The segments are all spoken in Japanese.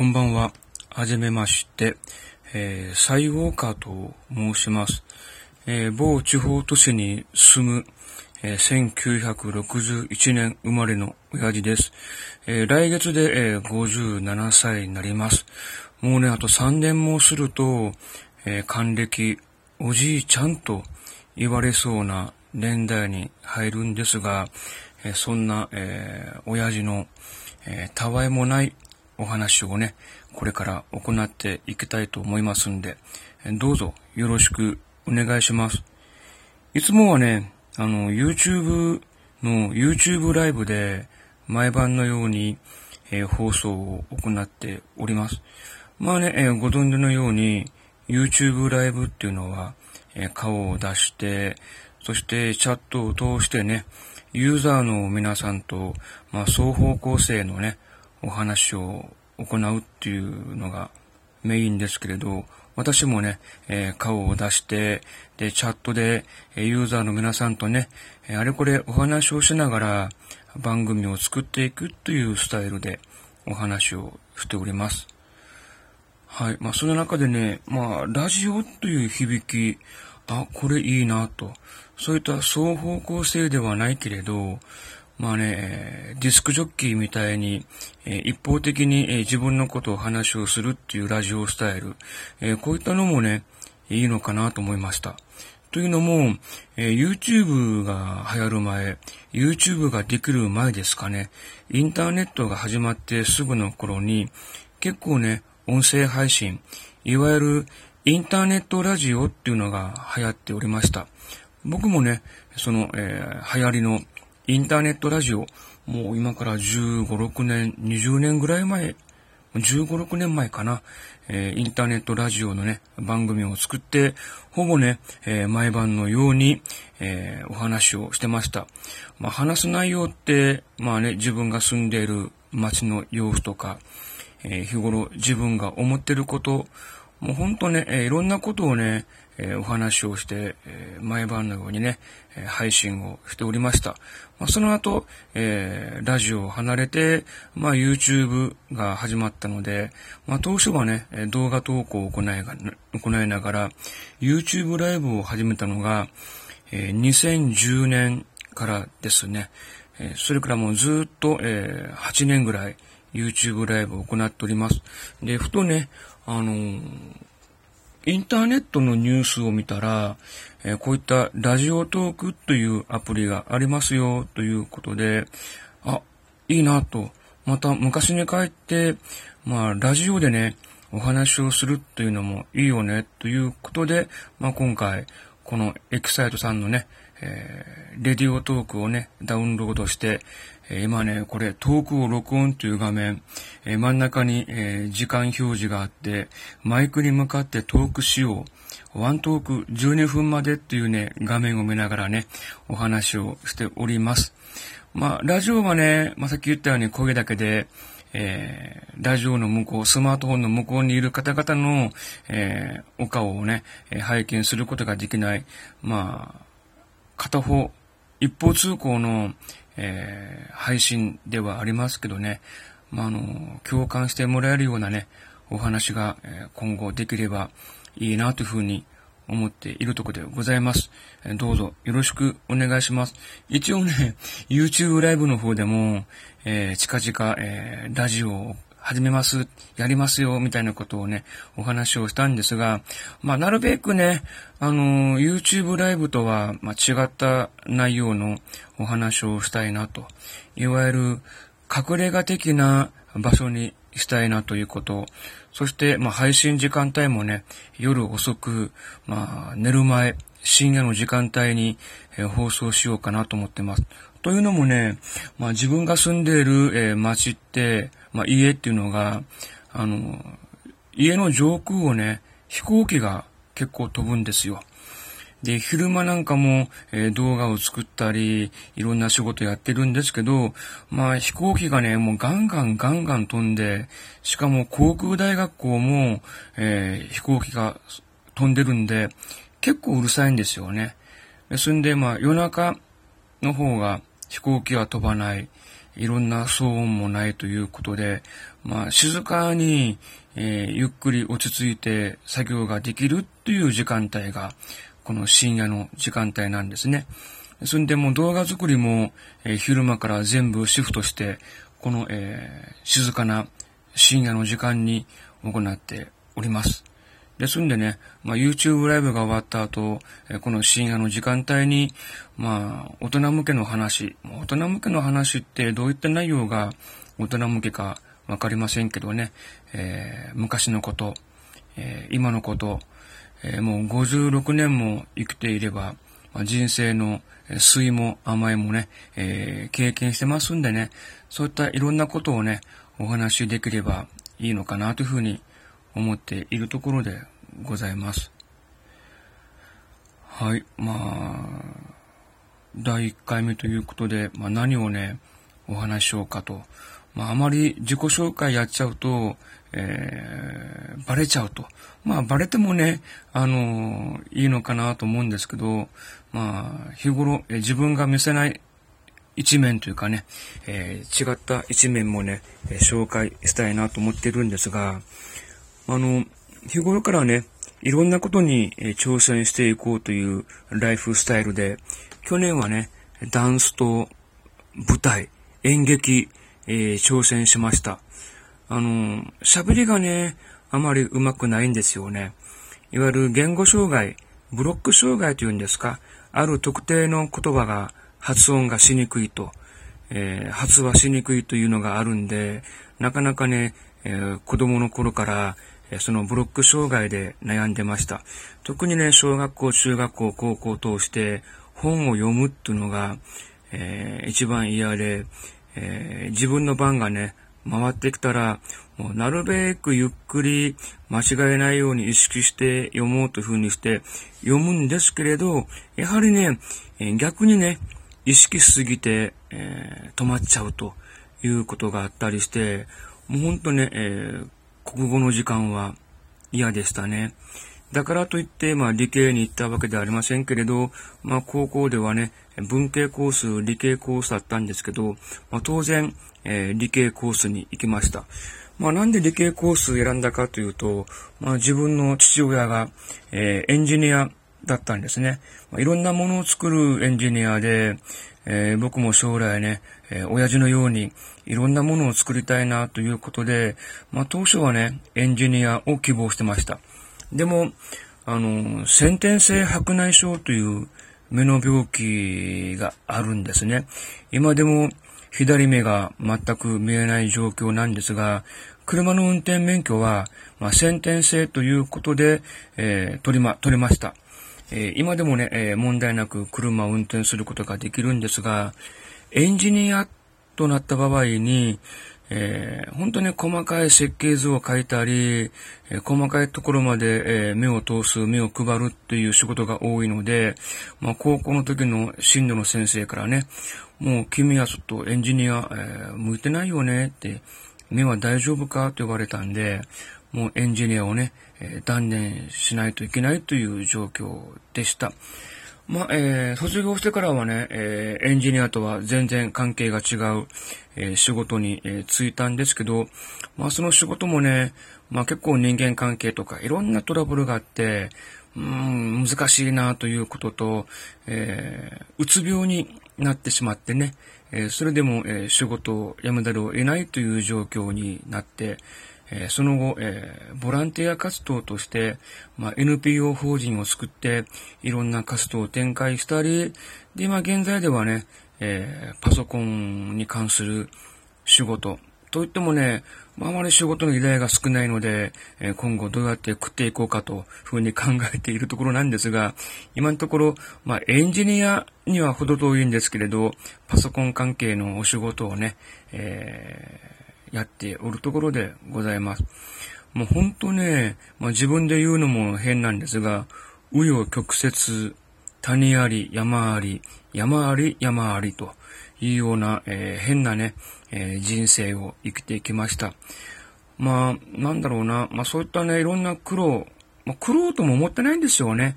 こんばんは。はじめまして。えー、サイウォーカーと申します。えー、某地方都市に住む、えー、1961年生まれの親父です。えー、来月で、えー、57歳になります。もうね、あと3年もすると、えー、還暦、おじいちゃんと言われそうな年代に入るんですが、えー、そんな、えー、親父の、えー、たわいもないお話をね、これから行っていきたいと思いますんで、どうぞよろしくお願いします。いつもはね、あの、YouTube の YouTube ライブで毎晩のように、えー、放送を行っております。まあね、えー、ご存知のように YouTube ライブっていうのは、えー、顔を出して、そしてチャットを通してね、ユーザーの皆さんと、まあ、双方向性のね、お話を行うっていうのがメインですけれど、私もね、えー、顔を出して、で、チャットで、えユーザーの皆さんとね、えあれこれお話をしながら番組を作っていくというスタイルでお話をしております。はい。まあ、その中でね、まあ、ラジオという響き、あ、これいいなと。そういった双方向性ではないけれど、まあね、ディスクジョッキーみたいに、一方的に、自分のことを話をするっていうラジオスタイル、こういったのもね、いいのかなと思いました。というのも、え YouTube が流行る前、YouTube ができる前ですかね、インターネットが始まってすぐの頃に、結構ね、音声配信、いわゆるインターネットラジオっていうのが流行っておりました。僕もね、その、えー、流行りのインターネットラジオ、もう今から15、6年、20年ぐらい前、15、6年前かな、えー、インターネットラジオのね、番組を作って、ほぼね、えー、毎晩のように、えー、お話をしてました。まあ、話す内容って、まあね、自分が住んでいる街の様子とか、え日頃自分が思ってること、もうほんとね、えいろんなことをね、えお話をして、え毎晩のようにね、え配信をしておりました。まあ、その後、え、ラジオを離れて、まあ、YouTube が始まったので、まあ、当初はね、動画投稿を行いが行いながら、YouTube ライブを始めたのが、えー、2010年からですね。え、それからもうずっと、え、8年ぐらい YouTube ライブを行っております。で、ふとね、あのーインターネットのニュースを見たら、えー、こういったラジオトークというアプリがありますよということで、あ、いいなと。また昔に帰って、まあ、ラジオでね、お話をするというのもいいよねということで、まあ、今回、このエキサイトさんのね、えー、レディオトークをね、ダウンロードして、えー、今ね、これ、トークを録音という画面、えー、真ん中に、え時間表示があって、マイクに向かってトークしよう。ワントーク12分までっていうね、画面を見ながらね、お話をしております。まあ、ラジオはね、まあ、さっき言ったように声だけで、えー、ラジオの向こう、スマートフォンの向こうにいる方々の、えー、お顔をね、拝見することができない。まあ、片方、一方通行の、えー、配信ではありますけどね、まあ、あの、共感してもらえるようなね、お話が、え今後できればいいなというふうに思っているところでございます。えどうぞよろしくお願いします。一応ね、YouTube ライブの方でも、えー、近々、えー、ラジオを始めます、やりますよ、みたいなことをね、お話をしたんですが、まあ、なるべくね、あの、YouTube ライブとは、まあ、違った内容のお話をしたいなと。いわゆる、隠れ家的な場所にしたいなということ。そして、まあ、配信時間帯もね、夜遅く、まあ、寝る前、深夜の時間帯に、え、放送しようかなと思ってます。というのもね、まあ、自分が住んでいる、えー、街って、まあ、家っていうのが、あの、家の上空をね、飛行機が結構飛ぶんですよ。で、昼間なんかも、えー、動画を作ったり、いろんな仕事やってるんですけど、まあ飛行機がね、もうガンガンガンガン飛んで、しかも航空大学校も、えー、飛行機が飛んでるんで、結構うるさいんですよね。ですんで、まあ夜中の方が飛行機は飛ばない。いろんな騒音もないということで、まあ、静かに、えー、ゆっくり落ち着いて作業ができるっていう時間帯が、この深夜の時間帯なんですね。そんでも動画作りも、えー、昼間から全部シフトして、この、えー、静かな深夜の時間に行っております。ですんでね、まあ、YouTube ライブが終わった後、えこの深夜の時間帯に、まあ、大人向けの話、大人向けの話ってどういった内容が大人向けかわかりませんけどね、えー、昔のこと、えー、今のこと、えー、もう56年も生きていれば、まあ、人生の酸いも甘いもね、え経験してますんでね、そういったいろんなことをね、お話しできればいいのかなというふうに思っているところでございます。はい、まあ、第1回目ということで、まあ、何をね、お話しようかと。まあ、あまり自己紹介やっちゃうと、えー、バレちゃうと。まあ、バレてもね、あのいいのかなと思うんですけど、まあ、日頃、え自分が見せない一面というかね、えー、違った一面もね、え紹介したいなと思ってるんですが、あの、日頃からね、いろんなことに挑戦していこうというライフスタイルで、去年はね、ダンスと舞台、演劇、えー、挑戦しました。あの、喋りがね、あまり上手くないんですよね。いわゆる言語障害、ブロック障害というんですか、ある特定の言葉が発音がしにくいと、えー、発話しにくいというのがあるんで、なかなかね、えー、子供の頃から、そのブロック障害で悩んでました。特にね、小学校、中学校、高校を通して本を読むっていうのが、えー、一番嫌で、えー、自分の番がね、回ってきたら、もうなるべくゆっくり間違えないように意識して読もうというふうにして読むんですけれど、やはりね、逆にね、意識しすぎて、えー、止まっちゃうということがあったりして、もうほんとね、えー、国語の時間は嫌でしたね。だからといって、まあ理系に行ったわけではありませんけれど、まあ高校ではね、文系コース、理系コースだったんですけど、まあ当然、えー、理系コースに行きました。まあなんで理系コースを選んだかというと、まあ自分の父親が、えー、エンジニアだったんですね。いろんなものを作るエンジニアで、えー、僕も将来ね、えー、親父のようにいろんなものを作りたいなということで、まあ当初はね、エンジニアを希望してました。でも、あの、先天性白内障という目の病気があるんですね。今でも左目が全く見えない状況なんですが、車の運転免許は、まあ、先天性ということで、えー、取りま、取れました。えー、今でもね、えー、問題なく車を運転することができるんですが、エンジニアとなった場合に、えー、本当に細かい設計図を書いたり、えー、細かいところまで、えー、目を通す、目を配るっていう仕事が多いので、まあ、高校の時の進路の先生からね、もう君はちょっとエンジニア、え向いてないよねって、目は大丈夫かと言われたんで、もうエンジニアをね、え断念しないといけないという状況でした。まあ、えー、卒業してからはね、えー、エンジニアとは全然関係が違う、えー、仕事に、え就いたんですけど、まあ、その仕事もね、まあ、結構人間関係とかいろんなトラブルがあって、うん、難しいなということと、えうつ病になってしまってね、えそれでも、え仕事を辞めざるを得ないという状況になって、えその後、えボランティア活動として、ま、NPO 法人を作って、いろんな活動を展開したり、で、今現在ではね、えパソコンに関する仕事、といってもね、あまり仕事の依頼が少ないので、え今後どうやって食っていこうかというふうに考えているところなんですが、今のところ、まあ、エンジニアには程遠いんですけれど、パソコン関係のお仕事をね、えーやっておるところでございます。もう本当ね、まあ、自分で言うのも変なんですが、紆余曲折、谷あり、山あり、山あり、山ありというような、えー、変なね、えー、人生を生きてきました。まあ、なんだろうな、まあそういったね、いろんな苦労、まあ、苦労とも思ってないんですよね。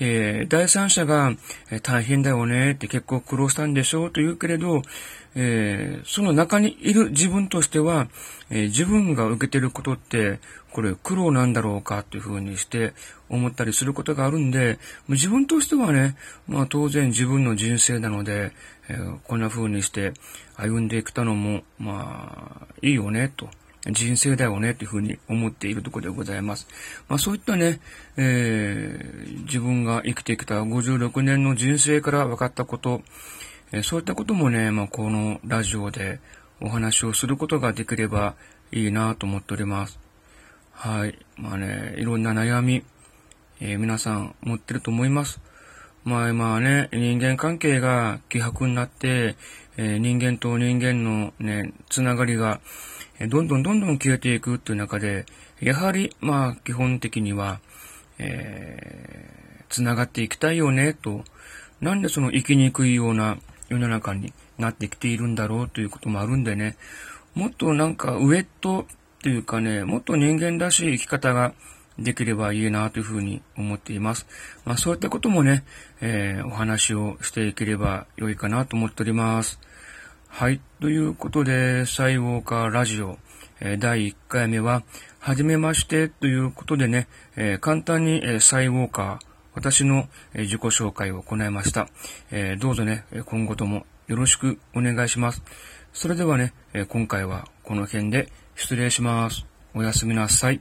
えー、第三者が、え大変だよねって結構苦労したんでしょうと言うけれど、えー、その中にいる自分としては、え、自分が受けてることって、これ苦労なんだろうかっていうふうにして思ったりすることがあるんで、自分としてはね、まあ当然自分の人生なので、えー、こんな風にして歩んできたのも、まあいいよね、と。人生だよね、というふうに思っているところでございます。まあそういったね、えー、自分が生きてきた56年の人生から分かったこと、えー、そういったこともね、まあこのラジオでお話をすることができればいいなと思っております。はい。まあね、いろんな悩み、えー、皆さん持ってると思います。まあ今ね、人間関係が希薄になって、えー、人間と人間のね、つながりが、どんどんどんどん消えていくっていう中で、やはり、まあ、基本的には、えー、つながっていきたいよね、と。なんでその生きにくいような世の中になってきているんだろうということもあるんでね、もっとなんかウエットっていうかね、もっと人間らしい生き方ができればいいなというふうに思っています。まあそういったこともね、えー、お話をしていければ良いかなと思っております。はい。ということで、サイウォーカーラジオ、えー、第1回目は、はじめましてということでね、えー、簡単に、えー、サイウォーカー、私の、え自己紹介を行いました。えどうぞね、今後ともよろしくお願いします。それではね、え今回はこの辺で失礼します。おやすみなさい。